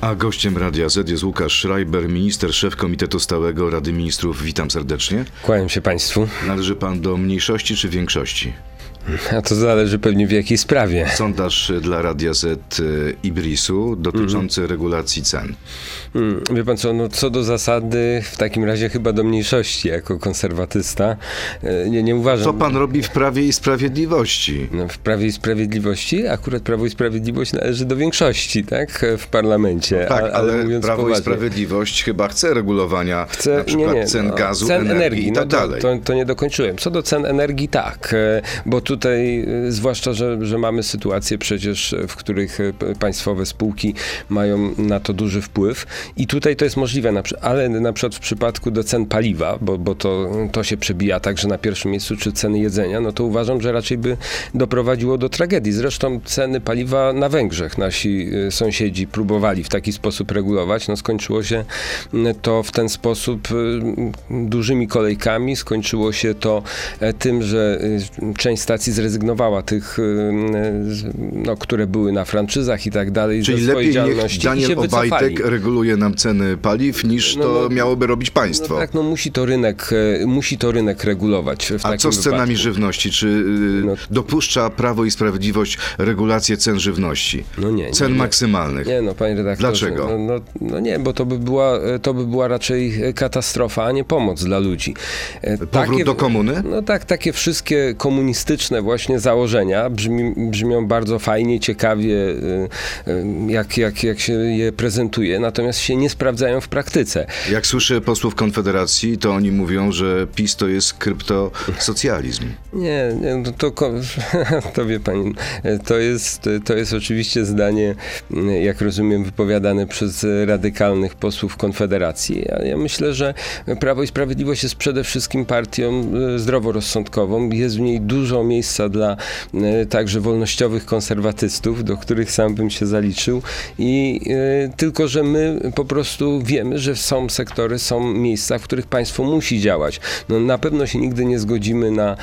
A gościem Radia Z jest Łukasz Schreiber, minister, szef Komitetu Stałego Rady Ministrów. Witam serdecznie. Kłaniam się Państwu. Należy pan do mniejszości czy większości? A to zależy pewnie w jakiej sprawie. Sondaż dla Radia Z y, Ibrisu dotyczący regulacji cen. Hmm, wie pan co, no co do zasady, w takim razie chyba do mniejszości jako konserwatysta. E, Nie, nie uważam. Co pan robi w Prawie i Sprawiedliwości? No, w Prawie i Sprawiedliwości? Akurat Prawo i Sprawiedliwość należy do większości, tak? W parlamencie. Tak, A- ale, mówiąc Prawo i poważnie, Sprawiedliwość chyba chce regulowania na przykład cen no, gazu, cen energii, i tak no, to- dalej. To, to nie dokończyłem. Co do cen energii, tak, e, bo tutaj, e, zwłaszcza, że, że mamy sytuacje przecież, e, w których p- państwowe spółki mają na to duży wpływ i tutaj to jest możliwe, ale na przykład w przypadku do cen paliwa, bo, bo to, to się przebija także na pierwszym miejscu, czy ceny jedzenia, no to uważam, że raczej by doprowadziło do tragedii. Zresztą ceny paliwa na Węgrzech nasi sąsiedzi próbowali w taki sposób regulować. No skończyło się to w ten sposób y, dużymi kolejkami. Skończyło się to e, tym, że y, część stacji zrezygnowała tych, y, no, które były na franczyzach i tak dalej, Czyli ze lepiej niech Daniel. Obajtek reguluje nam ceny paliw, niż No, to no, miałoby robić państwo. No tak, no musi to rynek, e, musi to rynek regulować w A co z cenami wypadku. żywności? Czy y, No. dopuszcza Prawo i Sprawiedliwość regulację cen żywności? No nie, Cen nie. maksymalnych. Nie no, panie redaktorze. Dlaczego? No, no, no nie, bo to by, była, to by była raczej katastrofa, a nie pomoc dla ludzi. E, Powrót do komuny? No tak, takie wszystkie komunistyczne właśnie założenia brzmi, brzmią bardzo fajnie, ciekawie, y, y, jak, jak, jak się je prezentuje, natomiast się nie sprawdzają w praktyce. Jak słyszę posłów Konfederacji, to oni mówią, że PiS to jest kryptosocjalizm. Nie, nie no to, ko- to wie pani, to jest, to jest oczywiście zdanie, jak rozumiem, wypowiadane przez radykalnych posłów Konfederacji. Ja, ja myślę, że Prawo i Sprawiedliwość jest przede wszystkim partią e, zdroworozsądkową. Jest w niej dużo miejsca dla e, także wolnościowych konserwatystów, do których sam bym się zaliczył. I e, tylko, że my po prostu wiemy, że są sektory, są miejsca, w których państwo musi działać. No, na pewno się nigdy nie zgodzimy na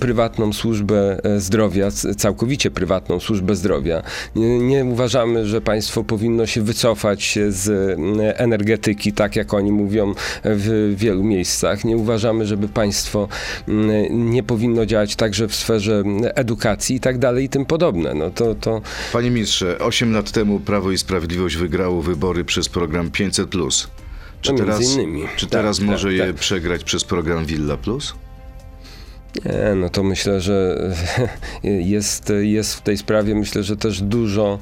prywatną służbę e, zdrowia, całkowicie prywatną służbę zdrowia. Nie, nie uważamy, że państwo powinno się wycofać z mm, energetyki, tak jak oni mówią w wielu miejscach. Nie uważamy, żeby państwo nie powinno działać także w sferze mm, edukacji i tak dalej i tym podobne. No to, to Panie ministrze, 8 lat temu Prawo i Sprawiedliwość wygrało wybory przez program 500. Czy No, teraz, innymi. czy Tak, teraz tak, może je tak. przegrać przez program Villa Plus? Nie, no to myślę, że jest, jest w tej sprawie myślę, że też dużo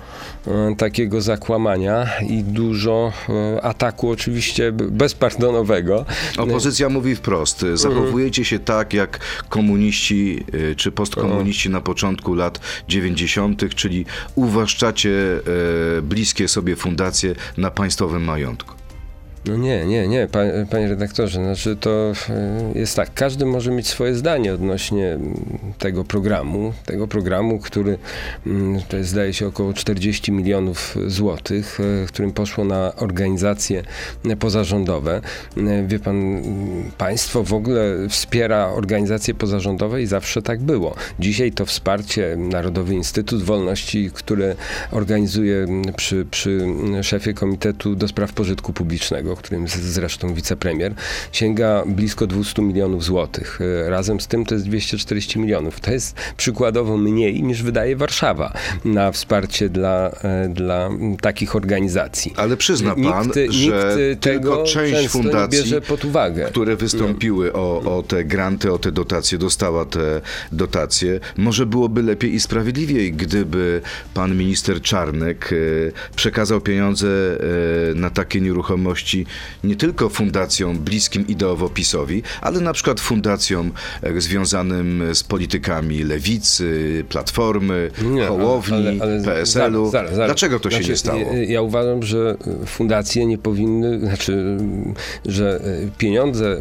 e, takiego zakłamania i dużo e, ataku oczywiście bezpardonowego. Opozycja mówi wprost, zachowujecie się tak jak komuniści y, czy postkomuniści na początku lat 90., czyli uwłaszczacie e, bliskie sobie fundacje na państwowym majątku. No nie, nie, nie, pa, panie redaktorze, znaczy to e, jest tak, każdy może mieć swoje zdanie odnośnie tego programu, tego programu, który to jest zdaje się około 40 milionów złotych, e, którym poszło na organizacje e, pozarządowe. Wie pan, państwo w ogóle wspiera organizacje pozarządowe i zawsze tak było. Dzisiaj to wsparcie Narodowy Instytut Wolności, które organizuje przy, przy szefie Komitetu do Spraw Pożytku Publicznego, którym jest zresztą wicepremier, sięga blisko 200 milionów złotych. E, Razem z tym to jest 240 milionów. To jest przykładowo mniej niż wydaje Warszawa na wsparcie dla, e, dla takich organizacji. Ale przyzna pan, Nikt, że nikt e, tylko tego część fundacji, bierze pod uwagę. które wystąpiły o, o te granty, o te dotacje, dostała te dotacje. Może byłoby lepiej i sprawiedliwiej, gdyby pan minister Czarnek przekazał pieniądze na takie nieruchomości nie tylko fundacjom bliskim ideowo PiSowi, ale na przykład fundacjom e, związanym z politykami Lewicy, Platformy, Nie, Hołowni, ale- ale PSL-u. zaraz, zaraz, zaraz. Dlaczego to się Znaczy, nie stało? Ja, ja uważam, że fundacje nie powinny, znaczy, że pieniądze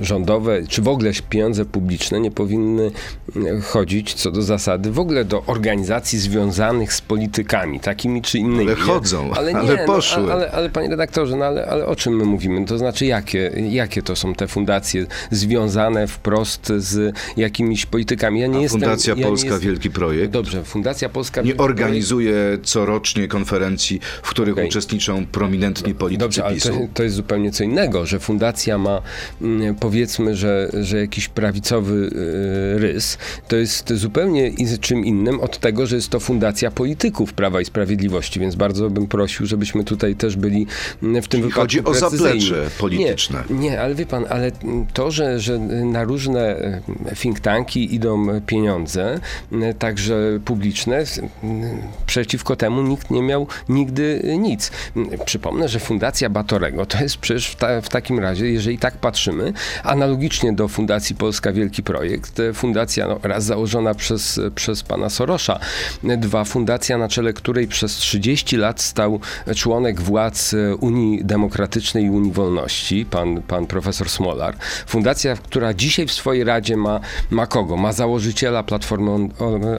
rządowe, czy w ogóle pieniądze publiczne nie powinny chodzić co do zasady w ogóle do organizacji związanych z politykami, takimi czy innymi. Ale chodzą, ale nie, poszły. No, ale, ale panie redaktorze, no ale, ale o czym my mówimy? To znaczy, jakie, jakie to są te fundacje związane wprost z jakimiś politykami? Ja nie A jestem, Fundacja ja nie Polska jest- Wielki Projekt Dobrze, Fundacja Polska nie Wielki Projekt- organizuje corocznie konferencji, w których Okej. uczestniczą prominentni politycy Dobrze, ale to, to jest zupełnie co innego, że fundacja ma mm, powiedzmy, że, że jakiś prawicowy y, rys, to jest zupełnie czym innym od tego, że jest to fundacja polityków Prawa i Sprawiedliwości, więc bardzo bym prosił, żebyśmy tutaj też byli mm, w tym Czyli wypadku chodzi o precyzyjni. zaplecze polityczne. Nie, nie, ale wie pan, ale to, że, że na różne e, think tanki idą pieniądze, także publiczne, przeciwko temu nikt nie miał nigdy nic. Przypomnę, że Fundacja Batorego to jest przecież w, ta, w takim razie, jeżeli tak patrzymy, analogicznie do Fundacji Polska Wielki Projekt, e, fundacja no, raz założona przez, przez pana Sorosza, dwa, fundacja na czele której przez 30 lat stał członek władz e, Unii Demokratycznej i Unii Wolności, pan, pan profesor Smolar. Fundacja, która dzisiaj w swojej radzie ma, ma kogo? Ma założyciela Platformy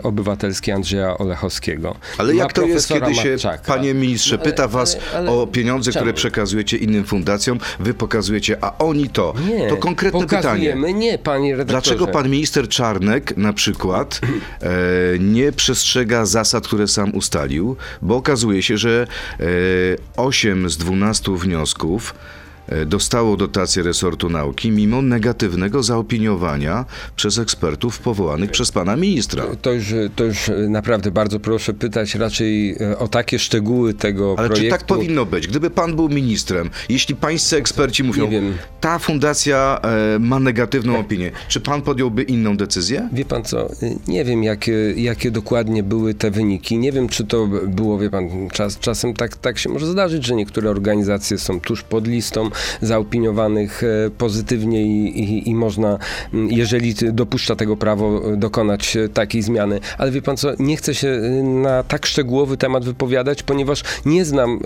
Obywatelskiej Andrzeja Olechowskiego. Ale ma jak to jest, kiedy się, Matczaka. panie ministrze, No, ale- pyta was ale- ale o pieniądze, czemu? które przekazujecie innym fundacjom, wy pokazujecie, a oni to. Nie, to konkretne pytanie. nie, panie redaktorze. Dlaczego pan minister Czarnek na przykład e, nie przestrzega zasad, które sam ustalił? Bo okazuje się, że e, 8 z 12 wniosków e, dostało dotację resortu nauki, mimo negatywnego zaopiniowania przez ekspertów powołanych przez pana ministra. To już, to już naprawdę bardzo proszę pytać raczej e, o takie szczegóły tego Ale projektu. czy tak powinno być? Gdyby pan był ministrem, jeśli pańscy eksperci mówią, ta fundacja e, ma negatywną opinię, czy pan podjąłby inną decyzję? Wie pan co, nie wiem jakie, jakie dokładnie były te wyniki, nie wiem czy to było, wie pan, czas, czasem tak, tak się może zdarzyć, że niektóre organizacje są tuż pod listą zaopiniowanych e, pozytywnie i, i, i można, jeżeli dopuszcza tego prawo, e, dokonać e, takiej zmiany. Ale wie pan co, nie chcę się na tak szczegółowy temat wypowiadać, ponieważ nie znam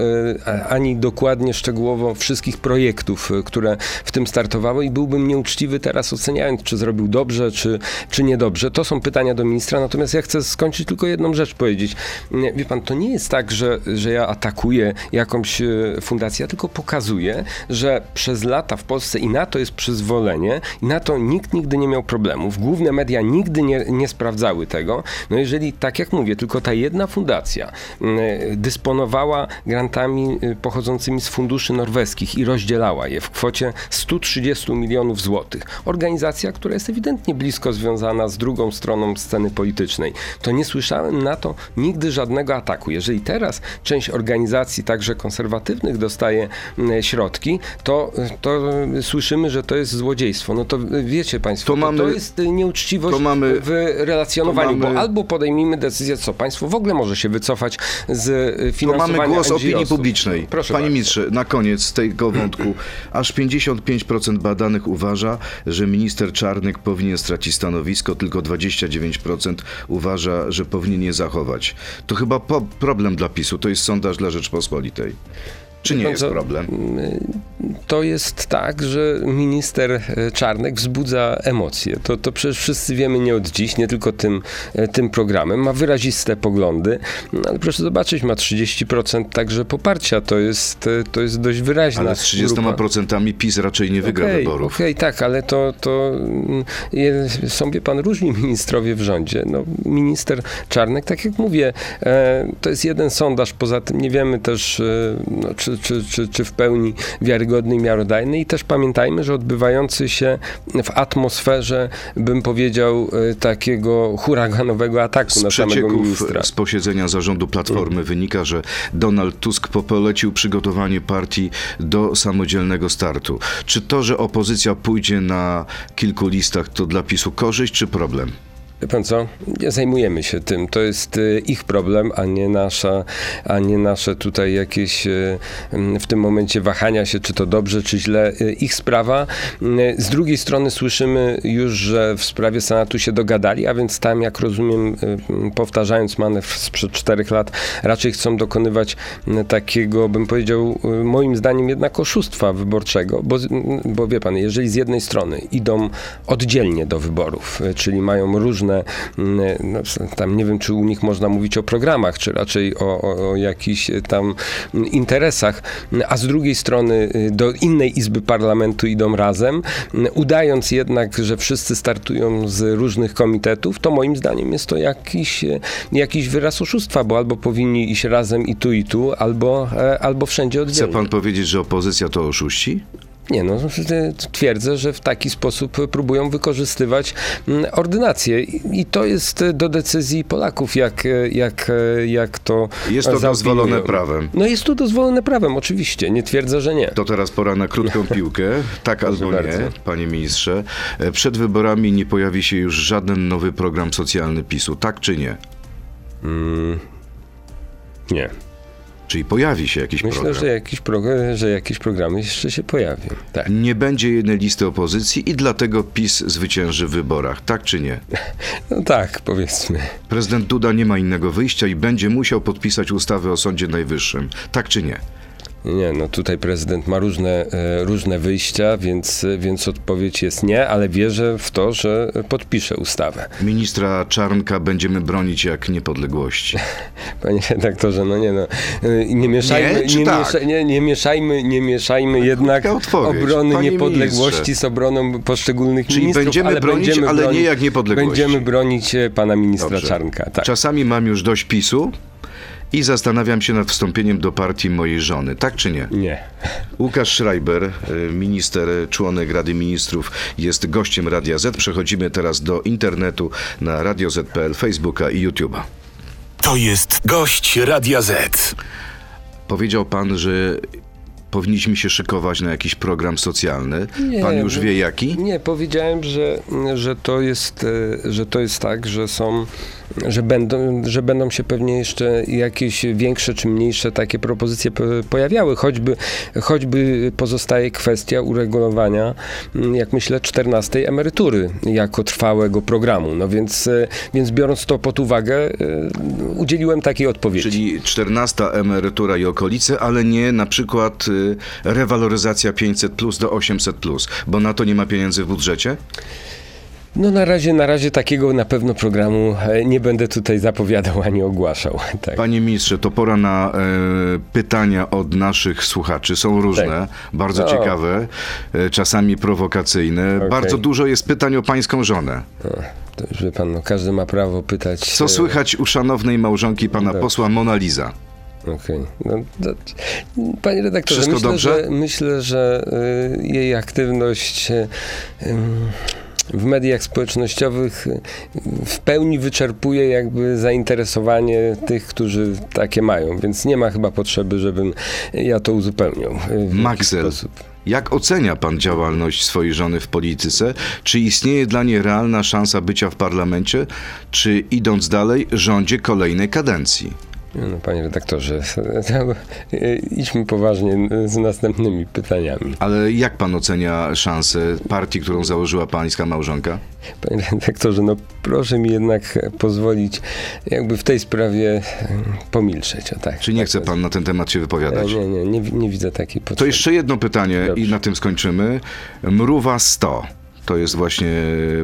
ani dokładnie szczegółowo wszystkich projektów, które w tym startowały i byłbym nieuczciwy teraz oceniając, czy zrobił dobrze, czy, czy niedobrze. To są pytania do ministra, natomiast ja chcę skończyć tylko jedną rzecz powiedzieć. Wie pan, to nie jest tak, że, że ja atakuję jakąś fundację, ja tylko pokazuję, że przez lata w Polsce i na to jest przyzwolenie i na to nikt nigdy nie miał problemów. Główne media nigdy nie, nie sprawdzały tego. No jeżeli, tak jak mówię, tylko ta jedna fundacja mm, dysponowała grantami y, pochodzącymi z funduszy norweskich i rozdzielała je w kwocie 130 milionów złotych. Organizacja, która jest ewidentnie blisko związana z drugą stroną sceny politycznej. To nie słyszałem na to nigdy żadnego ataku. Jeżeli teraz część organizacji, także konserwatywnych, dostaje mm, środki, to, to słyszymy, że to jest złodziejstwo. No to wiecie Państwo, To to, mamy- to jest nieuczciwość to mamy- w relacjonowaniu, to mamy- bo albo podejmijmy decyzję, co państwo w ogóle może się wycofać z y, To finansowania mamy głos opinii publicznej. Proszę Panie bardzo. ministrze, na koniec tego wątku. Aż 55% badanych uważa, że minister Czarnek powinien stracić stanowisko, tylko 29% uważa, że powinien je zachować. To chyba problem dla PiSu, to jest sondaż dla Rzeczpospolitej. Czy nie jest problem? To jest tak, że minister e, Czarnek wzbudza emocje. To, to przecież wszyscy wiemy nie od dziś, nie tylko tym, e, tym programem. Ma wyraziste poglądy, no, ale proszę zobaczyć, ma 30% także poparcia. To jest, e, to jest dość wyraźna Ale z grupa. 30% PiS raczej nie wygra Okej, wyborów. Okej, tak, ale to, to mm, są, wie pan, różni ministrowie w rządzie. No, minister Czarnek, tak jak mówię, to jest jeden sondaż, poza tym nie wiemy też, no, czy, czy, czy, czy w pełni wiarygodny i miarodajny i też pamiętajmy, że odbywający się w atmosferze, bym powiedział, e, takiego huraganowego ataku Z na samego ministra. z posiedzenia zarządu Platformy wynika, że Donald Tusk polecił przygotowanie partii do samodzielnego startu. Czy to, że opozycja pójdzie na kilku listach, to dla PiSu korzyść czy problem? Pan co? Nie zajmujemy się tym. To jest y, ich problem, a nie nasza, a nie nasze tutaj jakieś y, w tym momencie wahania się, czy to dobrze, czy źle. Y, Ich sprawa. Z drugiej strony słyszymy już, że w sprawie Senatu się dogadali, a więc tam, jak rozumiem, powtarzając manewr sprzed czterech lat, raczej chcą dokonywać takiego, bym powiedział, moim zdaniem jednak oszustwa wyborczego, bo, bo wie pan, jeżeli z jednej strony idą oddzielnie do wyborów, czyli mają różne mm, no, tam nie wiem, czy u nich można mówić o programach, czy raczej o, o, o jakichś tam interesach, a z drugiej strony y, do innej izby parlamentu idą razem, udając jednak, że wszyscy startują z różnych komitetów, to moim zdaniem jest to jakiś, jakiś wyraz oszustwa, bo albo powinni iść razem i tu, i tu, albo, e, albo wszędzie oddzielnie. Chce pan powiedzieć, że opozycja to oszuści? Nie, no twierdzę, że w taki sposób próbują wykorzystywać mm, ordynację i to jest do decyzji Polaków, jak, jak, jak to Jest to dozwolone prawem. No jest to dozwolone prawem, oczywiście, nie twierdzę, że nie. To teraz pora na krótką piłkę, tak albo nie, panie ministrze. Przed wyborami nie pojawi się już żaden nowy program socjalny PiSu, tak czy nie? Mm, nie. Czyli pojawi się jakiś Myślę, program. że jakiś, program, że jakiś program jeszcze się pojawi. Tak. Nie będzie jednej listy opozycji i dlatego PiS zwycięży w wyborach, tak czy nie? No tak, powiedzmy. Prezydent Duda nie ma innego wyjścia i będzie musiał podpisać ustawę o Sądzie Najwyższym, tak czy nie? Nie, no tutaj prezydent ma różne, e, różne wyjścia, więc, więc odpowiedź jest nie, ale wierzę w to, że podpisze ustawę. Ministra Czarnka będziemy bronić jak niepodległości. Panie redaktorze, no nie no, e, nie mieszajmy, nie, nie, tak? miesza, nie, nie, mieszajmy, nie mieszajmy jednak obrony Panie niepodległości ministrze. z obroną poszczególnych Czyli ministrów. będziemy ale bronić, będziemy ale bronić, nie jak niepodległości. Będziemy bronić e, pana ministra Dobrze. Czarnka. Tak. Czasami mam już dość PiSu, i zastanawiam się nad wstąpieniem do partii mojej żony. Tak czy nie? Nie. Łukasz Schreiber, minister, członek Rady Ministrów, jest gościem Radia Z. Przechodzimy teraz do internetu na Radio Z.pl, Facebooka i YouTube'a. To jest gość Radia Z. Powiedział pan, że powinniśmy się szykować na jakiś program socjalny. Nie, Pan już no, wie jaki? Nie, powiedziałem, że, że, to jest, e, że to jest tak, że są że będą, że będą się pewnie jeszcze jakieś większe czy mniejsze takie propozycje pojawiały, choćby, choćby pozostaje kwestia uregulowania, mm, jak myślę, 14 emerytury jako trwałego programu. No więc, e, więc biorąc to pod uwagę, e, udzieliłem takiej odpowiedzi. Czyli 14 emerytura i okolice, ale nie na przykład rewaloryzacja 500 plus do 800 plus, bo na to nie ma pieniędzy w budżecie? No na razie, na razie takiego na pewno programu e, nie będę tutaj zapowiadał ani ogłaszał. Tak. Panie ministrze, to pora na e, pytania od naszych słuchaczy. Są różne, tak. bardzo ciekawe, e, czasami prowokacyjne. Okay. Bardzo dużo jest pytań o pańską żonę. to już wie pan, no, każdy ma prawo pytać. Co słychać u szanownej małżonki pana Dobrze. posła Mona Lisa? Okej. Okay. No, panie redaktorze, Wszystko myślę, dobrze? Że, myślę, że y, jej aktywność y, w mediach społecznościowych w pełni wyczerpuje jakby zainteresowanie tych, którzy takie mają, więc nie ma chyba potrzeby, żebym ja to uzupełniał. Maxel. Jak ocenia pan działalność swojej żony w polityce? Czy istnieje dla niej realna szansa bycia w parlamencie? Czy idąc dalej, rządzie kolejnej kadencji? No, panie redaktorze, idźmy poważnie z następnymi pytaniami. Ale jak pan ocenia szansę partii, którą założyła pańska małżonka? Panie redaktorze, no proszę mi jednak pozwolić jakby w tej sprawie pomilczeć. O tak, Czy nie tak chce pan na ten temat się wypowiadać? Nie, nie, nie, nie widzę takiej potrzeby. To jeszcze jedno pytanie Dobrze. i na tym skończymy. Mruwa 100. To jest właśnie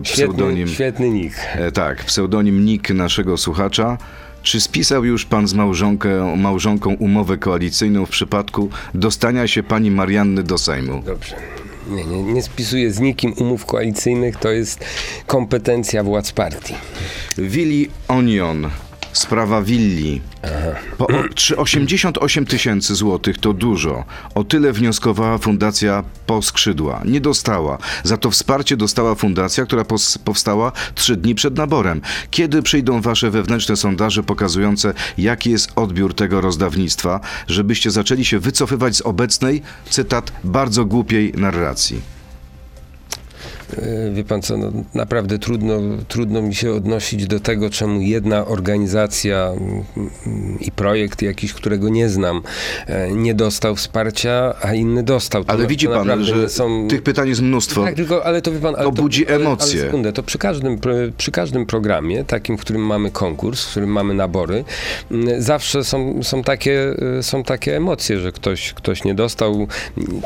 pseudonim. Świetny, świetny nick. E, tak, pseudonim nick naszego słuchacza. Czy spisał już pan z małżonką, małżonką umowę koalicyjną w przypadku dostania się pani Marianny do Sejmu? Dobrze. Nie, nie, nie spisuję z nikim umów koalicyjnych, to jest kompetencja władz partii. Willi Onion Sprawa willi. Po, czy 88 tysięcy złotych to dużo? O tyle wnioskowała Fundacja Poskrzydła. Nie dostała. Za to wsparcie dostała fundacja, która powstała trzy dni przed naborem. Kiedy przyjdą wasze wewnętrzne sondaże pokazujące, jaki jest odbiór tego rozdawnictwa, żebyście zaczęli się wycofywać z obecnej, cytat, bardzo głupiej narracji? Wie pan co, no, naprawdę trudno, trudno mi się odnosić do tego, czemu jedna organizacja i projekt jakiś, którego nie znam, e, nie dostał wsparcia, a inny dostał. To ale widzi pan, że są... tych pytań jest mnóstwo. Tak, tylko, ale to wie pan... To budzi ale, emocje. Ale sekundę, to przy każdym, przy każdym programie, takim, w którym mamy konkurs, w którym mamy nabory, zawsze są, są, takie, e, są takie emocje, że ktoś, ktoś nie dostał,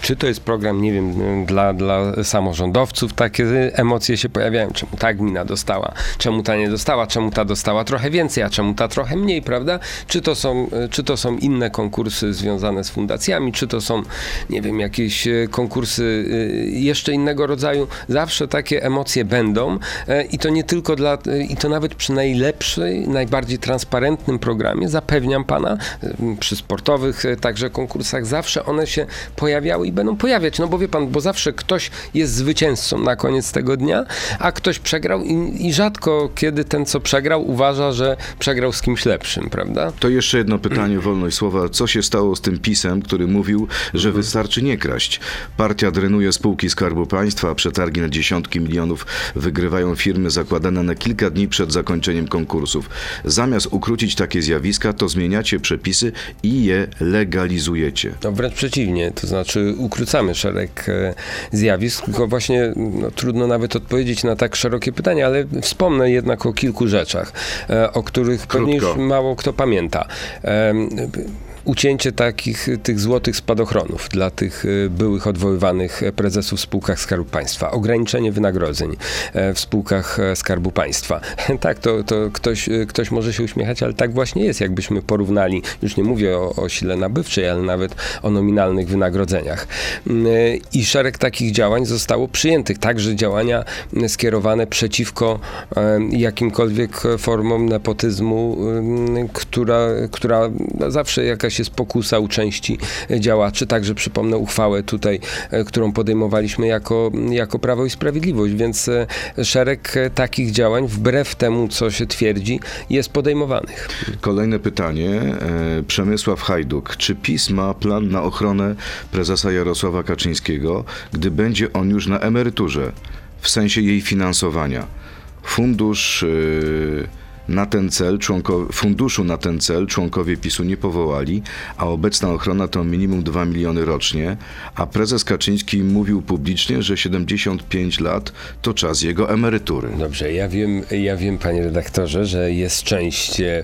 czy to jest program, nie wiem, dla, dla samorządowców, tak takie emocje się pojawiają. Czemu ta gmina dostała, czemu ta nie dostała, czemu ta dostała trochę więcej, a czemu ta trochę mniej, prawda? Czy to są, czy to są inne konkursy związane z fundacjami, czy to są, nie wiem, jakieś e, konkursy y, jeszcze innego rodzaju. Zawsze takie emocje będą e, i to nie tylko dla, e, i to nawet przy najlepszej, najbardziej transparentnym programie, zapewniam pana, e, przy sportowych e, także konkursach, zawsze one się pojawiały i będą pojawiać, no bo wie pan, bo zawsze ktoś jest zwycięzcą na koniec tego dnia, a ktoś przegrał i, i rzadko kiedy ten, co przegrał, uważa, że przegrał z kimś lepszym, prawda? To jeszcze jedno pytanie, wolność słowa. Co się stało z tym pisem, który mówił, że wystarczy nie kraść? Partia drenuje spółki Skarbu Państwa, a przetargi na dziesiątki milionów wygrywają firmy zakładane na kilka dni przed zakończeniem konkursów. Zamiast ukrócić takie zjawiska, to zmieniacie przepisy i je legalizujecie. No wręcz przeciwnie, to znaczy ukrócamy szereg e, zjawisk, tylko właśnie no, trudno nawet odpowiedzieć na tak szerokie pytanie, ale wspomnę jednak o kilku rzeczach, e, o których pewnie już Krótko. mało kto pamięta. Ucięcie takich tych złotych spadochronów dla tych e, byłych odwoływanych prezesów w spółkach Skarbu Państwa, ograniczenie wynagrodzeń e, w spółkach e, Skarbu Państwa. Tak, to, to ktoś, e, ktoś może się uśmiechać, ale tak właśnie jest, jakbyśmy porównali, już nie mówię o, o sile nabywczej, ale nawet o nominalnych wynagrodzeniach. Mm, e, I szereg takich działań zostało przyjętych, także działania mm, skierowane przeciwko e, jakimkolwiek formom nepotyzmu, która, która no, zawsze jakaś jest pokusa u części działaczy. Także przypomnę uchwałę tutaj, e, którą podejmowaliśmy jako, jako Prawo i Sprawiedliwość, więc e, szereg e, takich działań, wbrew temu, co się twierdzi, jest podejmowanych. Kolejne pytanie. Przemysław Hajduk. Czy PiS ma plan na ochronę prezesa Jarosława Kaczyńskiego, gdy będzie on już na emeryturze, w sensie jej finansowania? Fundusz e, na ten cel, funduszu na ten cel członkowie PiSu nie powołali, a obecna ochrona to minimum 2 miliony rocznie, a prezes Kaczyński mówił publicznie, że 75 lat to czas jego emerytury. Dobrze, ja wiem, ja wiem, panie redaktorze, że jest część e,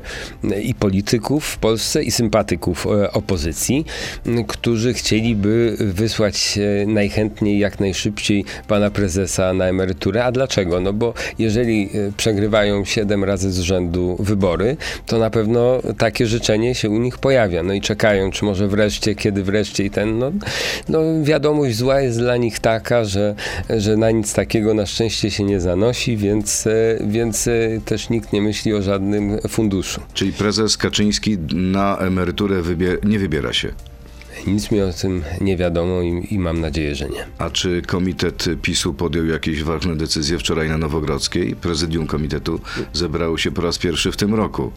i polityków w Polsce, i sympatyków e, opozycji, którzy chcieliby wysłać e, najchętniej, jak najszybciej pana prezesa na emeryturę. A dlaczego? No bo jeżeli przegrywają 7 razy z rzędu wybory, to na pewno takie życzenie się u nich pojawia. No i czekają, czy może wreszcie, kiedy wreszcie i ten, no, no wiadomość zła jest dla nich taka, że, że na nic takiego na szczęście się nie zanosi, więc, e, więc e, też nikt nie myśli o żadnym funduszu. Czyli prezes Kaczyński na emeryturę wybie- nie wybiera się. Nic mi o tym nie wiadomo i, i mam nadzieję, że nie. A czy komitet PiSu podjął jakieś ważne decyzje wczoraj na Nowogrodzkiej? Prezydium komitetu zebrało się po raz pierwszy w tym roku.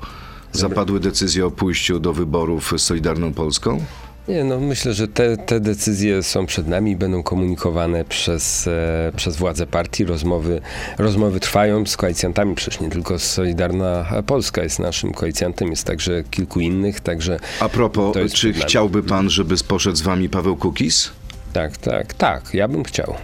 Zapadły decyzje o pójściu do wyborów z Solidarną Polską? Nie, no myślę, że te, te decyzje są przed nami będą komunikowane przez, e, przez władze partii. Rozmowy, rozmowy trwają z koalicjantami, przecież nie tylko Solidarna Polska jest naszym koalicjantem, jest także kilku innych, także A propos, czy chciałby pan, żeby poszedł z wami Paweł Kukis? tak, tak, tak, ja bym chciał.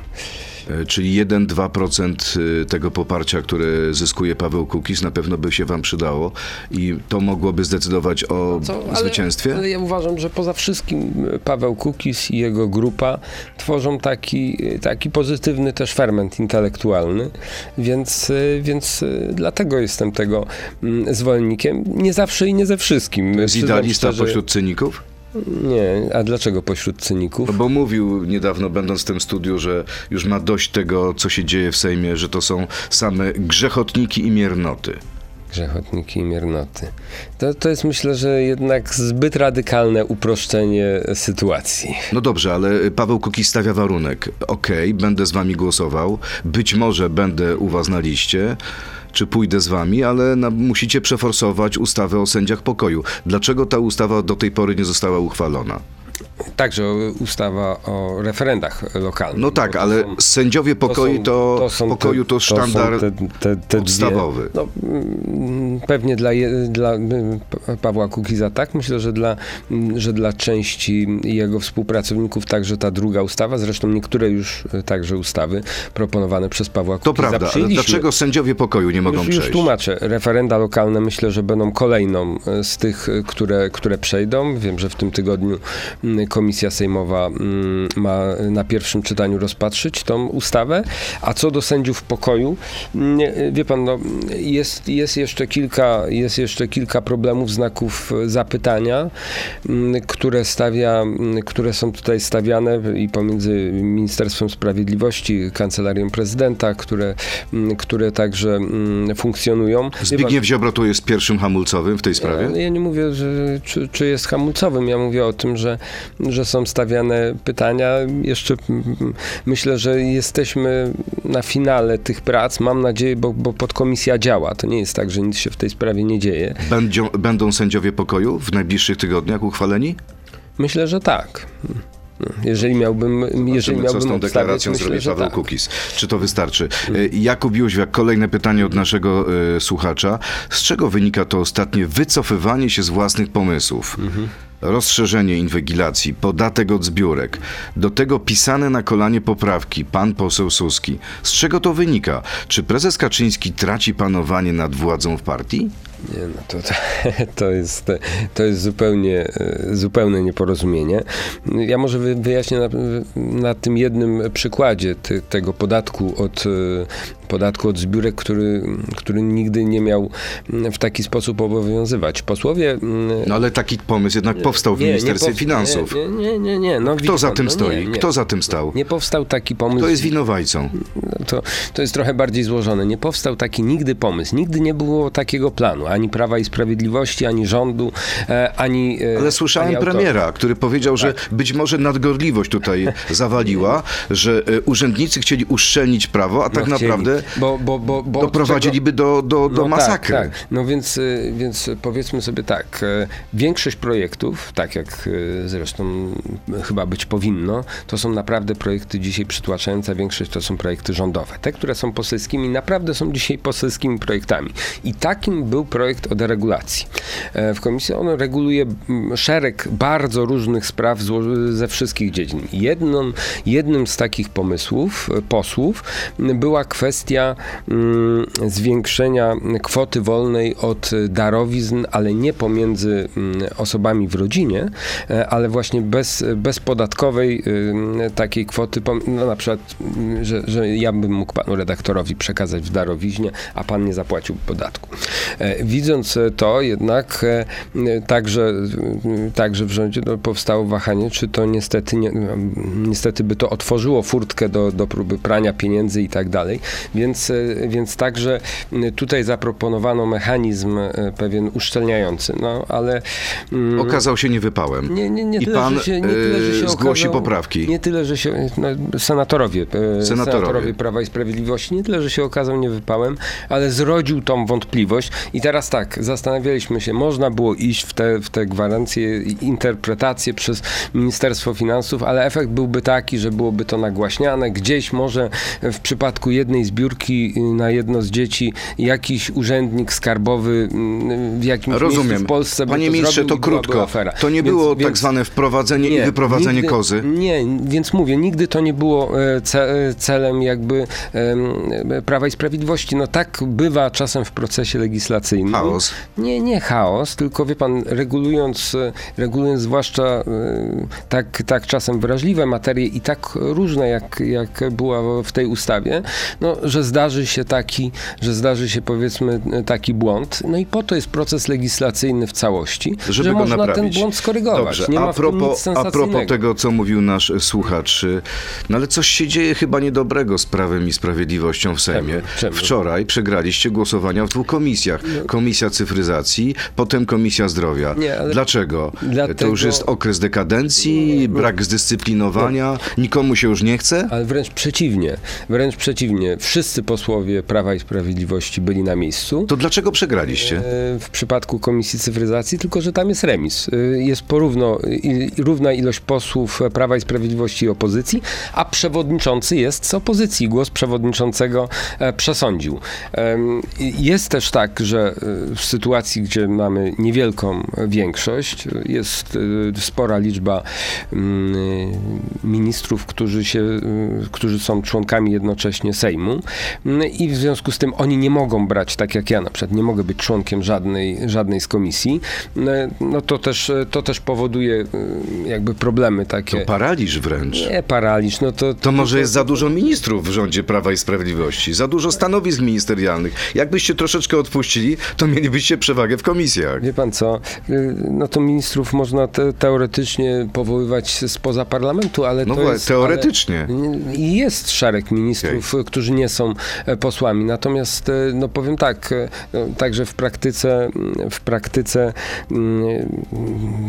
E, Czyli 1-2% y, tego poparcia, które zyskuje Paweł Kukis, na pewno by się wam przydało i to mogłoby zdecydować o Co? Ale- zwycięstwie? Ale ja uważam, że poza wszystkim e, Paweł Kukis i jego grupa tworzą taki, e, taki pozytywny też ferment intelektualny, więc, e, więc e, dlatego jestem tego mm, zwolennikiem. Nie zawsze i nie ze wszystkim. Jest Przyznam idealista szczerze- pośród cyników? Nie, a dlaczego pośród cyników? No bo mówił niedawno, będąc w tym studiu, że już ma dość tego, co się dzieje w Sejmie, że to są same grzechotniki i miernoty. Grzechotniki i miernoty. To, to jest myślę, że jednak zbyt radykalne uproszczenie sytuacji. No dobrze, ale Paweł Kukiz stawia warunek. Okej, będę z wami głosował, być może będę u was na liście, czy pójdę z wami, ale na, musicie przeforsować ustawę o sędziach pokoju. Dlaczego ta ustawa do tej pory nie została uchwalona? Także ustawa o referendach lokalnych. No tak, to ale są- sędziowie pokoju są- to, są pokoju to sztandar te, te, te podstawowy. No, mm, pewnie dla, dla mm, Pa- Pawła Kukiza tak. Myślę, że dla, mm, że dla części jego współpracowników także ta druga ustawa, zresztą niektóre już e, także ustawy proponowane przez Pawła To Kukiza prawda, ale dlaczego sędziowie pokoju nie mogą Już, już przejść? tłumaczę. Referenda lokalne myślę, że będą kolejną e, z tych, e, które, które przejdą. Wiem, że w tym tygodniu komisja sejmowa mm, ma na pierwszym czytaniu rozpatrzyć tą ustawę. A co do sędziów pokoju, wie pan, no, jest, jest, jeszcze kilka, jest jeszcze kilka problemów, znaków zapytania, mm, które stawia, mm, które są tutaj stawiane i pomiędzy Ministerstwem Sprawiedliwości, Kancelarią Prezydenta, które, które także funkcjonują. Zbigniew Ziobro tu jest pierwszym hamulcowym w tej sprawie? Ja nie mówię, że, czy, czy jest hamulcowym. Ja mówię o tym, że, że są stawiane pytania. Jeszcze mm, myślę, że jesteśmy na finale tych prac. Mam nadzieję, bo, bo podkomisja działa. To nie jest tak, że nic się w tej sprawie nie dzieje. Będą, będą sędziowie pokoju w najbliższych tygodniach uchwaleni? Myślę, że tak. Jeżeli miałbym, jeżeli Zobaczymy, co miałbym z tą deklaracją zrobi Paweł tak. Kukiz. Czy to wystarczy? E, Jakub Jóźwiak, kolejne pytanie od naszego e, słuchacza. Z czego wynika to ostatnie wycofywanie się z własnych pomysłów? Mhm. Rozszerzenie inwigilacji, podatek od zbiórek, do tego pisane na kolanie poprawki, pan poseł Suski. Z czego to wynika? Czy prezes Kaczyński traci panowanie nad władzą w partii? Nie, no to, to, jest, to jest zupełnie, e, zupełne nieporozumienie. Ja może wy- wyjaśnię na, na tym jednym przykładzie ty, tego podatku od, e, podatku od zbiórek, który, który nigdy nie miał mm, w taki sposób obowiązywać. Posłowie... mm, No ale taki pomysł jednak powstał w nie, nie Ministerstwie pow- Finansów. Nie, nie, nie. nie. No, Kto za tym no stoi? Nie, nie. Kto za tym stał? Nie powstał taki pomysł. Kto jest winowajcą? No to, to jest trochę bardziej złożone. Nie powstał taki nigdy pomysł. Nigdy nie było takiego planu. Ani Prawa i Sprawiedliwości, ani rządu, e, ani. e, Ale słyszałem ani premiera, który powiedział, że być może nadgorliwość tutaj zawaliła, że e, urzędnicy chcieli uszczelnić prawo, a tak No, naprawdę bo, bo, bo, bo doprowadziliby do, do, do no masakry. Tak, tak. No więc, y, więc powiedzmy sobie tak, e, większość projektów, tak jak e, zresztą chyba być powinno, to są naprawdę projekty dzisiaj przytłaczająca większość to są projekty rządowe. Te, które są poselskimi, naprawdę są dzisiaj poselskimi projektami. I takim był projekt o deregulacji. E, W komisji on reguluje szereg bardzo różnych spraw ze wszystkich dziedzin. Jedną, jednym z takich pomysłów e, posłów była kwestia mm, zwiększenia kwoty wolnej od darowizn, ale nie pomiędzy mm, osobami w rodzinie, e, ale właśnie bez, bezpodatkowej y, takiej kwoty, no na przykład, mm, że, że ja bym mógł panu redaktorowi przekazać w darowiźnie, a pan nie zapłacił podatku. E, Widząc to jednak e, także, także w rządzie no, powstało wahanie, czy to niestety, nie, niestety by to otworzyło furtkę do, do próby prania pieniędzy i tak dalej, więc, e, więc także tutaj zaproponowano mechanizm e, pewien uszczelniający, no ale... mm, Okazał się niewypałem. nie, nie, nie I tyle, pan się, nie tyle, że się e, zgłosi okazał, poprawki. Nie tyle, że się. No, senatorowie, e, Senatorowie. Prawa i Sprawiedliwości, nie tyle, że się okazał niewypałem, ale zrodził tą wątpliwość. I teraz tak, zastanawialiśmy się, można było iść w te, w te gwarancje interpretacje przez Ministerstwo Finansów, ale efekt byłby taki, że byłoby to nagłaśniane. Gdzieś może w przypadku jednej zbiórki na jedno z dzieci jakiś urzędnik skarbowy mm, w jakimś Rozumiem. w Polsce by Panie to ministrze, zrobił to krótko. Afera. To nie Więc- było więc- tak zwane wprowadzenie i wyprowadzenie nigdy, kozy. Nie, więc mówię, nigdy to nie było e, ce, celem jakby e, Prawa i Sprawiedliwości. No tak bywa czasem w procesie legislacyjnym. Chaos. Nie, nie chaos, tylko wie pan, regulując, e, regulując zwłaszcza e, tak, tak czasem wrażliwe materie i tak różne, jak, jak była w tej ustawie, no, że zdarzy się taki, że zdarzy się powiedzmy taki błąd. No i po to jest proces legislacyjny w całości, żeby że go można naprawić. ten błąd skorygować. Dobrze, nie a propos, a propos tego, co mówił nasz słuchacz, y, no ale coś się dzieje chyba niedobrego z Prawem i Sprawiedliwością w Sejmie. Czemu? Wczoraj przegraliście głosowania w dwóch komisjach. Komisja Cyfryzacji, potem Komisja Zdrowia. Nie, ale- Dlaczego? To Dlatego- już jest okres dekadencji, brak zdyscyplinowania, nikomu się już nie chce? Ale wręcz przeciwnie, wręcz przeciwnie. Wszyscy posłowie Prawa i Sprawiedliwości byli na miejscu. To dlaczego przegraliście? E, w przypadku Komisji Cyfryzacji, tylko że tam jest remis. E, Jest porówno równa ilość posłów Prawa i Sprawiedliwości i opozycji, a przewodniczący jest z opozycji. Głos przewodniczącego e, przesądził. Jest też tak, że w sytuacji, gdzie mamy niewielką większość, jest spora liczba mm, ministrów, którzy, się, którzy są członkami jednocześnie Sejmu i w związku z tym oni nie mogą brać, tak jak ja na przykład, nie mogę być członkiem żadnej, żadnej z komisji, no to też, to też powoduje y, jakby problemy takie. To paraliż wręcz. Nie paraliż, no to... To może jest za dużo ministrów w rządzie Prawa i Sprawiedliwości, za dużo stanowisk ministerialnych. Jakbyście troszeczkę odpuścili, to mielibyście przewagę w komisjach. Wie pan co, y, no to ministrów można te, teoretycznie powoływać spoza parlamentu, ale No to właśnie, jest... teoretycznie. I jest szereg ministrów, którzy nie są e, posłami. Natomiast, e, no powiem tak, e, no, także w praktyce, mm, w praktyce mm,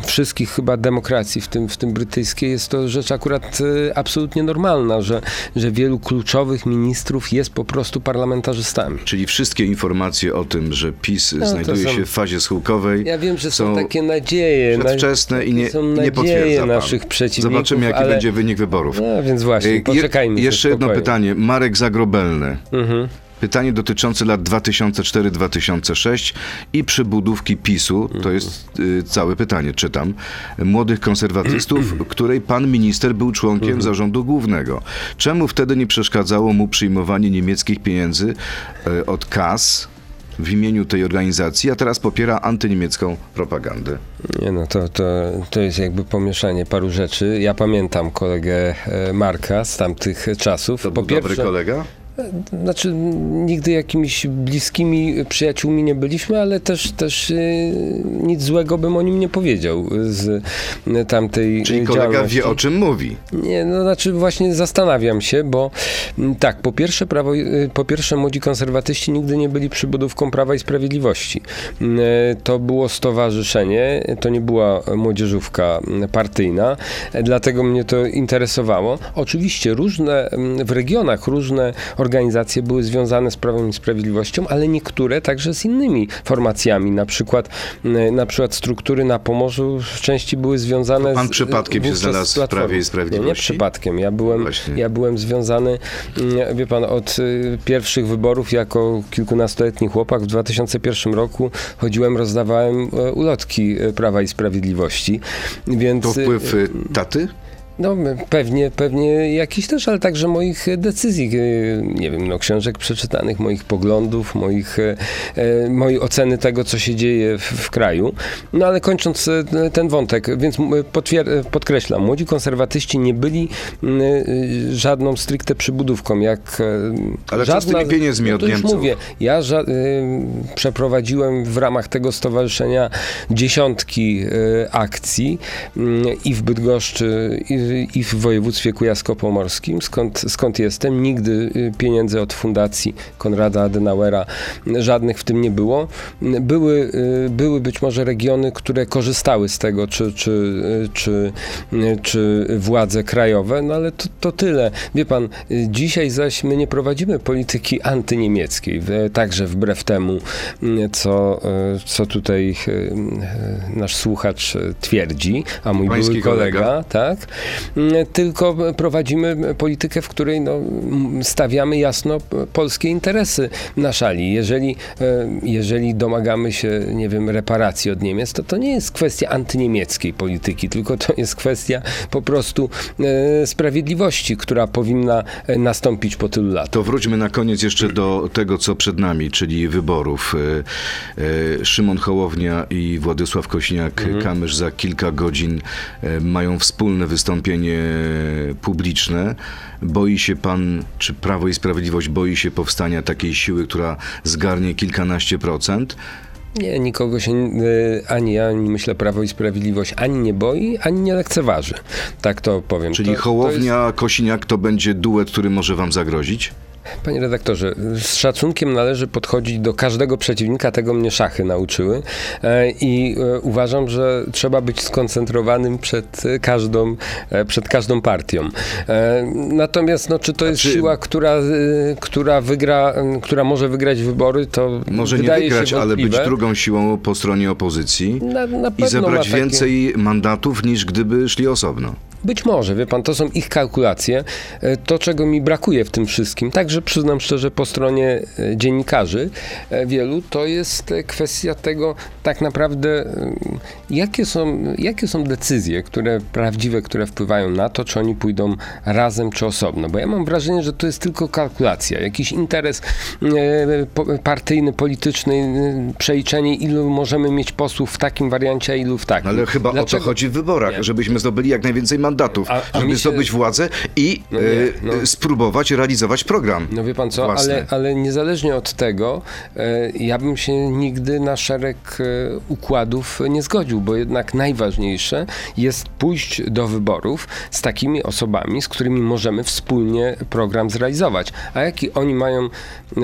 wszystkich chyba demokracji, w tym, w tym brytyjskiej, jest to rzecz akurat absolutnie normalna, że, że wielu kluczowych ministrów jest po prostu parlamentarzystami. Czyli wszystkie informacje o tym, że PiS No, znajduje są- się w fazie schyłkowej, Ja wiem, że są, są takie nadzieje. na- przedwczesne i nie, są nie potwierdza pan. naszych przeciwników. Zobaczymy, jaki ale... będzie wynik wyborów. No więc właśnie, Je- poczekajmy. się Jeszcze jedno pytanie. Marek Zagrobelny. Mhm. Pytanie dotyczące lat 2004-2006 i przybudówki PiSu, to jest y, całe pytanie, czytam, młodych konserwatystów, której pan minister był członkiem Mhm. zarządu głównego. Czemu wtedy nie przeszkadzało mu przyjmowanie niemieckich pieniędzy y, od kas w imieniu tej organizacji, a teraz popiera antyniemiecką propagandę? Nie no, to, to, to jest jakby pomieszanie paru rzeczy. Ja pamiętam kolegę e, Marka z tamtych czasów. To był dobry kolega? Znaczy, nigdy jakimiś bliskimi przyjaciółmi nie byliśmy, ale też, też e, nic złego bym o nim nie powiedział z e, tamtej Czyli kolega wie, o czym mówi. Nie, no znaczy właśnie zastanawiam się, bo mm, tak, po pierwsze, prawo, y, po pierwsze młodzi konserwatyści nigdy nie byli przybudówką Prawa i Sprawiedliwości. Mm, To było stowarzyszenie, to nie była młodzieżówka mm, partyjna, dlatego mnie to interesowało. Oczywiście różne, w regionach różne organizacje były związane z Prawem i Sprawiedliwością, ale niektóre także z innymi formacjami, na przykład, mm, na przykład struktury na Pomorzu w części były związane To pan z, przypadkiem się znalazł w Prawie i Platformą. Nie, nie Sprawiedliwości? przypadkiem. Ja byłem, Właśnie. ja byłem związany, mm, wie pan, od y, pierwszych wyborów jako kilkunastoletni chłopak w 2001 roku chodziłem, rozdawałem e, ulotki e, Prawa i Sprawiedliwości, więc... To wpływ y, taty? No pewnie, pewnie jakiś też, ale także moich decyzji, e, nie wiem, no książek przeczytanych, moich poglądów, moich, e, e, mojej oceny tego, co się dzieje w, w kraju. No ale kończąc e, ten wątek, więc podkreślam, młodzi konserwatyści nie byli e, żadną stricte przybudówką, jak Ale co z tymi pieniędzmi no od to już Niemców? mówię, ja ża- y, przeprowadziłem w ramach tego stowarzyszenia dziesiątki y, akcji y, i w Bydgoszczy, i, i w województwie kujawsko-pomorskim, skąd, skąd jestem. Nigdy y, pieniędzy od fundacji Konrada Adenauera żadnych w tym nie było. Były, y, były być może regiony, które korzystały z tego, czy, czy, y, czy, czy władze krajowe, no ale to, to tyle. Wie pan, dzisiaj zaś my nie prowadzimy polityki antyniemieckiej, także wbrew temu, co, co tutaj nasz słuchacz twierdzi, a mój Pański były kolega, kolega. tak? Mm, Tylko prowadzimy politykę, w której no, stawiamy jasno polskie interesy na szali. Jeżeli, y, jeżeli domagamy się, nie wiem, reparacji od Niemiec, to to nie jest kwestia antyniemieckiej polityki, tylko to jest kwestia po prostu y, sprawiedliwości, która powinna y, nastąpić po tylu latach. To wróćmy na koniec jeszcze do tego, co przed nami, czyli wyborów. E, e, Szymon Hołownia i Władysław Kośniak-Kamysz za kilka godzin e, mają wspólne wystąpienie publiczne. Boi się pan, czy Prawo i Sprawiedliwość boi się powstania takiej siły, która zgarnie kilkanaście procent? Nie, nikogo się y, ani ja, ani myślę Prawo i Sprawiedliwość ani nie boi, ani nie lekceważy. Tak to powiem. Czyli to, Hołownia, Kosiniak to będzie duet, który może wam zagrozić? Panie redaktorze, z szacunkiem należy podchodzić do każdego przeciwnika, tego mnie szachy nauczyły e, i e, uważam, że trzeba być skoncentrowanym przed każdą, e, przed każdą partią. Natomiast no, czy to jest czy- siła, która, która wygra, która może wygrać wybory, to Może nie wygrać, ale być drugą siłą po stronie opozycji Na, na i zebrać ma takie- więcej mandatów niż gdyby szli osobno. Być może, wie pan, to są ich kalkulacje. E, To, czego mi brakuje w tym wszystkim, także przyznam szczerze po stronie e, dziennikarzy e, wielu, to jest kwestia tego tak naprawdę, jakie są, jakie są decyzje, które prawdziwe, które wpływają na to, czy oni pójdą razem, czy osobno. Bo ja mam wrażenie, że to jest tylko kalkulacja, jakiś interes partyjny, polityczny, przeliczenie, ilu możemy mieć posłów w takim wariancie, a ilu w takim. Ale chyba o Dlaczego? to chodzi w wyborach, Nie. żebyśmy zdobyli jak najwięcej mandatów, A- a żeby się- zdobyć władzę i No nie, e, no. e, spróbować realizować program. No wie pan co, własny. ale, ale niezależnie od tego, e, ja bym się nigdy na szereg układów nie zgodził, bo jednak najważniejsze jest pójść do wyborów z takimi osobami, z którymi możemy wspólnie program zrealizować. A jaki oni mają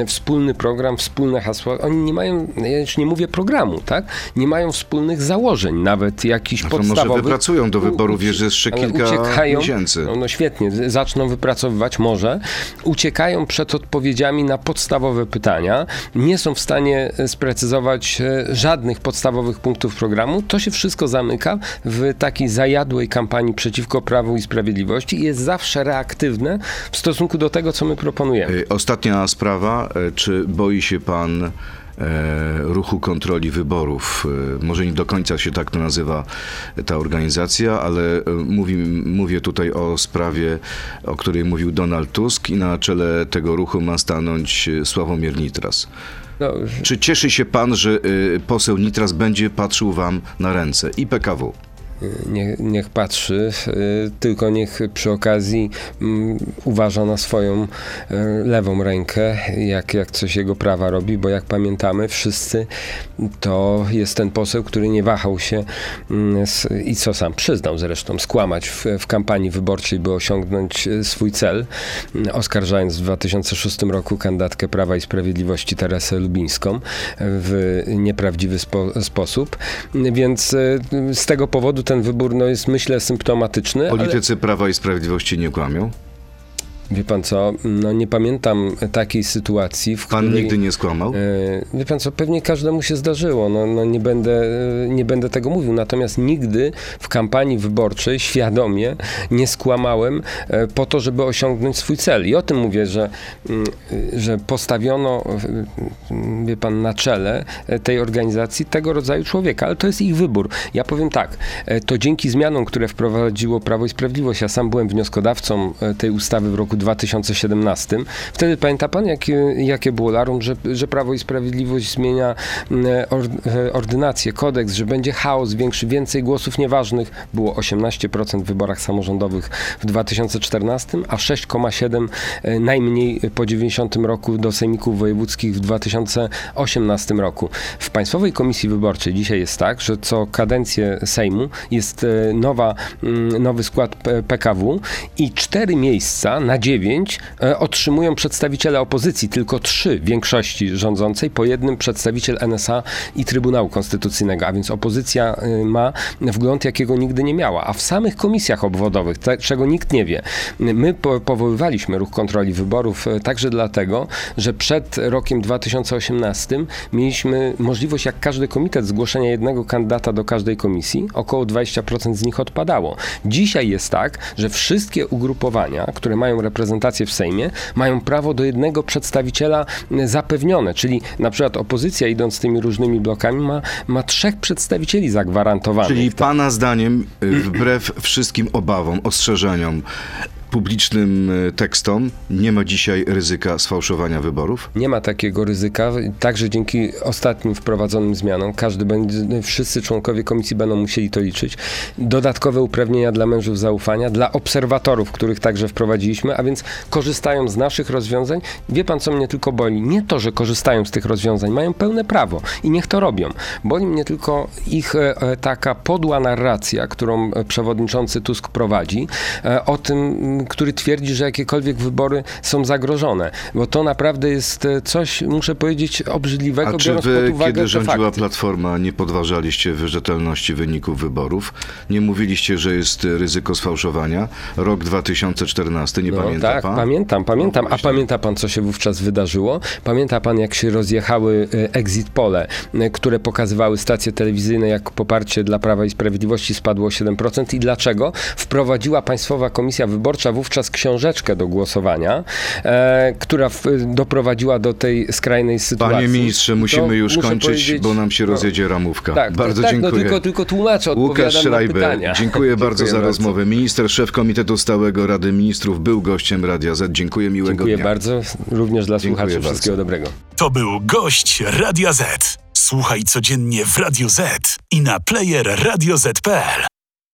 wspólny program, wspólne hasła? Oni nie mają, ja już nie mówię programu, tak? Nie mają wspólnych założeń, nawet jakichś No podstawowych. może wypracują do wyborów jeszcze ale kilka uciekają, miesięcy. No, no świetnie, zaczną wypracowywać może, uciekają przed odpowiedziami na podstawowe pytania, nie są w stanie e, sprecyzować e, żadnych podstawowych punktów programu, to się wszystko zamyka w takiej zajadłej kampanii przeciwko Prawu i Sprawiedliwości i jest zawsze reaktywne w stosunku do tego, co my proponujemy. Ostatnia sprawa. E, Czy boi się pan ruchu kontroli wyborów? E, Może nie do końca się tak to nazywa e, ta organizacja, ale e, mówi, mówię tutaj o sprawie, o której mówił Donald Tusk i na czele tego ruchu ma stanąć e, Sławomir Nitras. No, Czy cieszy się pan, że e, poseł Nitras będzie patrzył wam na ręce i PKW? Niech, niech patrzy, y, tylko niech przy okazji mm, uważa na swoją y, lewą rękę, jak, jak coś jego prawa robi, bo jak pamiętamy wszyscy, to jest ten poseł, który nie wahał się mm, i co sam przyznał zresztą, skłamać w, w kampanii wyborczej, by osiągnąć y, swój cel, mm, oskarżając w 2006 roku kandydatkę Prawa i Sprawiedliwości Teresę Lubińską w nieprawdziwy spo, sposób. Więc y, z tego powodu ten wybór no, jest myślę symptomatyczny, ale Politycy Prawa i Sprawiedliwości nie kłamią? Wie pan co, no nie pamiętam takiej sytuacji, w Pan której... nigdy nie skłamał? E, Wie pan co, pewnie każdemu się zdarzyło, no, no nie, będę, e, nie będę tego mówił, natomiast nigdy w kampanii wyborczej świadomie nie skłamałem e, po to, żeby osiągnąć swój cel. I o tym mówię, że, mm, że postawiono, y, wie pan, na czele e, tej organizacji tego rodzaju człowieka, ale to jest ich wybór. Ja powiem tak, e, to dzięki zmianom, które wprowadziło Prawo i Sprawiedliwość, ja sam byłem wnioskodawcą e, tej ustawy w roku 2017. Wtedy pamięta pan, jakie, jakie było larum, że, że Prawo i Sprawiedliwość zmienia mm, e, ordynację, kodeks, że będzie chaos większy, więcej głosów nieważnych. Było 18% w wyborach samorządowych w 2014, a 6,7% e, najmniej po 90 roku do sejmików wojewódzkich w 2018 roku. W Państwowej Komisji Wyborczej dzisiaj jest tak, że co kadencję Sejmu jest e, nowa, mm, nowy skład PKW i cztery miejsca na e, otrzymują przedstawiciele opozycji, tylko trzy większości rządzącej, po jednym przedstawiciel NSA i Trybunału Konstytucyjnego, a więc opozycja e, ma wgląd, jakiego nigdy nie miała. A w samych komisjach obwodowych, te, czego nikt nie wie, my po, powoływaliśmy ruch kontroli wyborów e, także dlatego, że przed rokiem 2018 mieliśmy możliwość, jak każdy komitet, zgłoszenia jednego kandydata do każdej komisji. Około 20% z nich odpadało. Dzisiaj jest tak, że wszystkie ugrupowania, które mają reprezentację w Sejmie, mają prawo do jednego przedstawiciela zapewnione, czyli na przykład opozycja idąc tymi różnymi blokami ma, ma trzech przedstawicieli zagwarantowanych. Czyli pana zdaniem, y, wbrew wszystkim obawom, ostrzeżeniom, publicznym y, tekstom, nie ma dzisiaj ryzyka sfałszowania wyborów? Nie ma takiego ryzyka. Także dzięki ostatnim wprowadzonym zmianom każdy będzie, wszyscy członkowie komisji będą musieli to liczyć. Dodatkowe uprawnienia dla mężów zaufania, dla obserwatorów, których także wprowadziliśmy, a więc korzystają z naszych rozwiązań. Wie pan, co mnie tylko boli? Nie to, że korzystają z tych rozwiązań, mają pełne prawo i niech to robią. Boli mnie tylko ich e, e, taka podła narracja, którą e, przewodniczący Tusk prowadzi, e, o tym, który twierdzi, że jakiekolwiek wybory są zagrożone. Bo to naprawdę jest e, coś, muszę powiedzieć, obrzydliwego, A czy biorąc wy, pod uwagę kiedy rządziła fakty. Platforma, nie podważaliście wierzytelności wyników wyborów? Nie mówiliście, że jest ryzyko sfałszowania? Rok 2014, nie No, pamięta tak, pan? pamiętam, pamiętam. No A pamięta pan, co się wówczas wydarzyło? Pamięta pan, jak się rozjechały e, exit pole, e, które pokazywały stacje telewizyjne, jak poparcie dla Prawa i Sprawiedliwości spadło o 7% i dlaczego? Wprowadziła Państwowa Komisja Wyborcza wówczas książeczkę do głosowania, e, która w, doprowadziła do tej skrajnej sytuacji. Panie ministrze, To musimy już muszę kończyć, bo nam się no, rozjedzie ramówka. Tak, bardzo tak, dziękuję. No tylko, tylko tłumaczę, odpowiadam Łukasz na Schreiber, pytania. dziękuję bardzo za rozmowę. Minister, szef Komitetu Stałego Rady Ministrów był gościem Radia Z. Dziękuję, miłego Dziękuję dnia. bardzo, również dla Dziękuję słuchaczy. bardzo. Wszystkiego dobrego. To był gość Radia Z. Słuchaj codziennie w Radio Z i na player radioz.pl.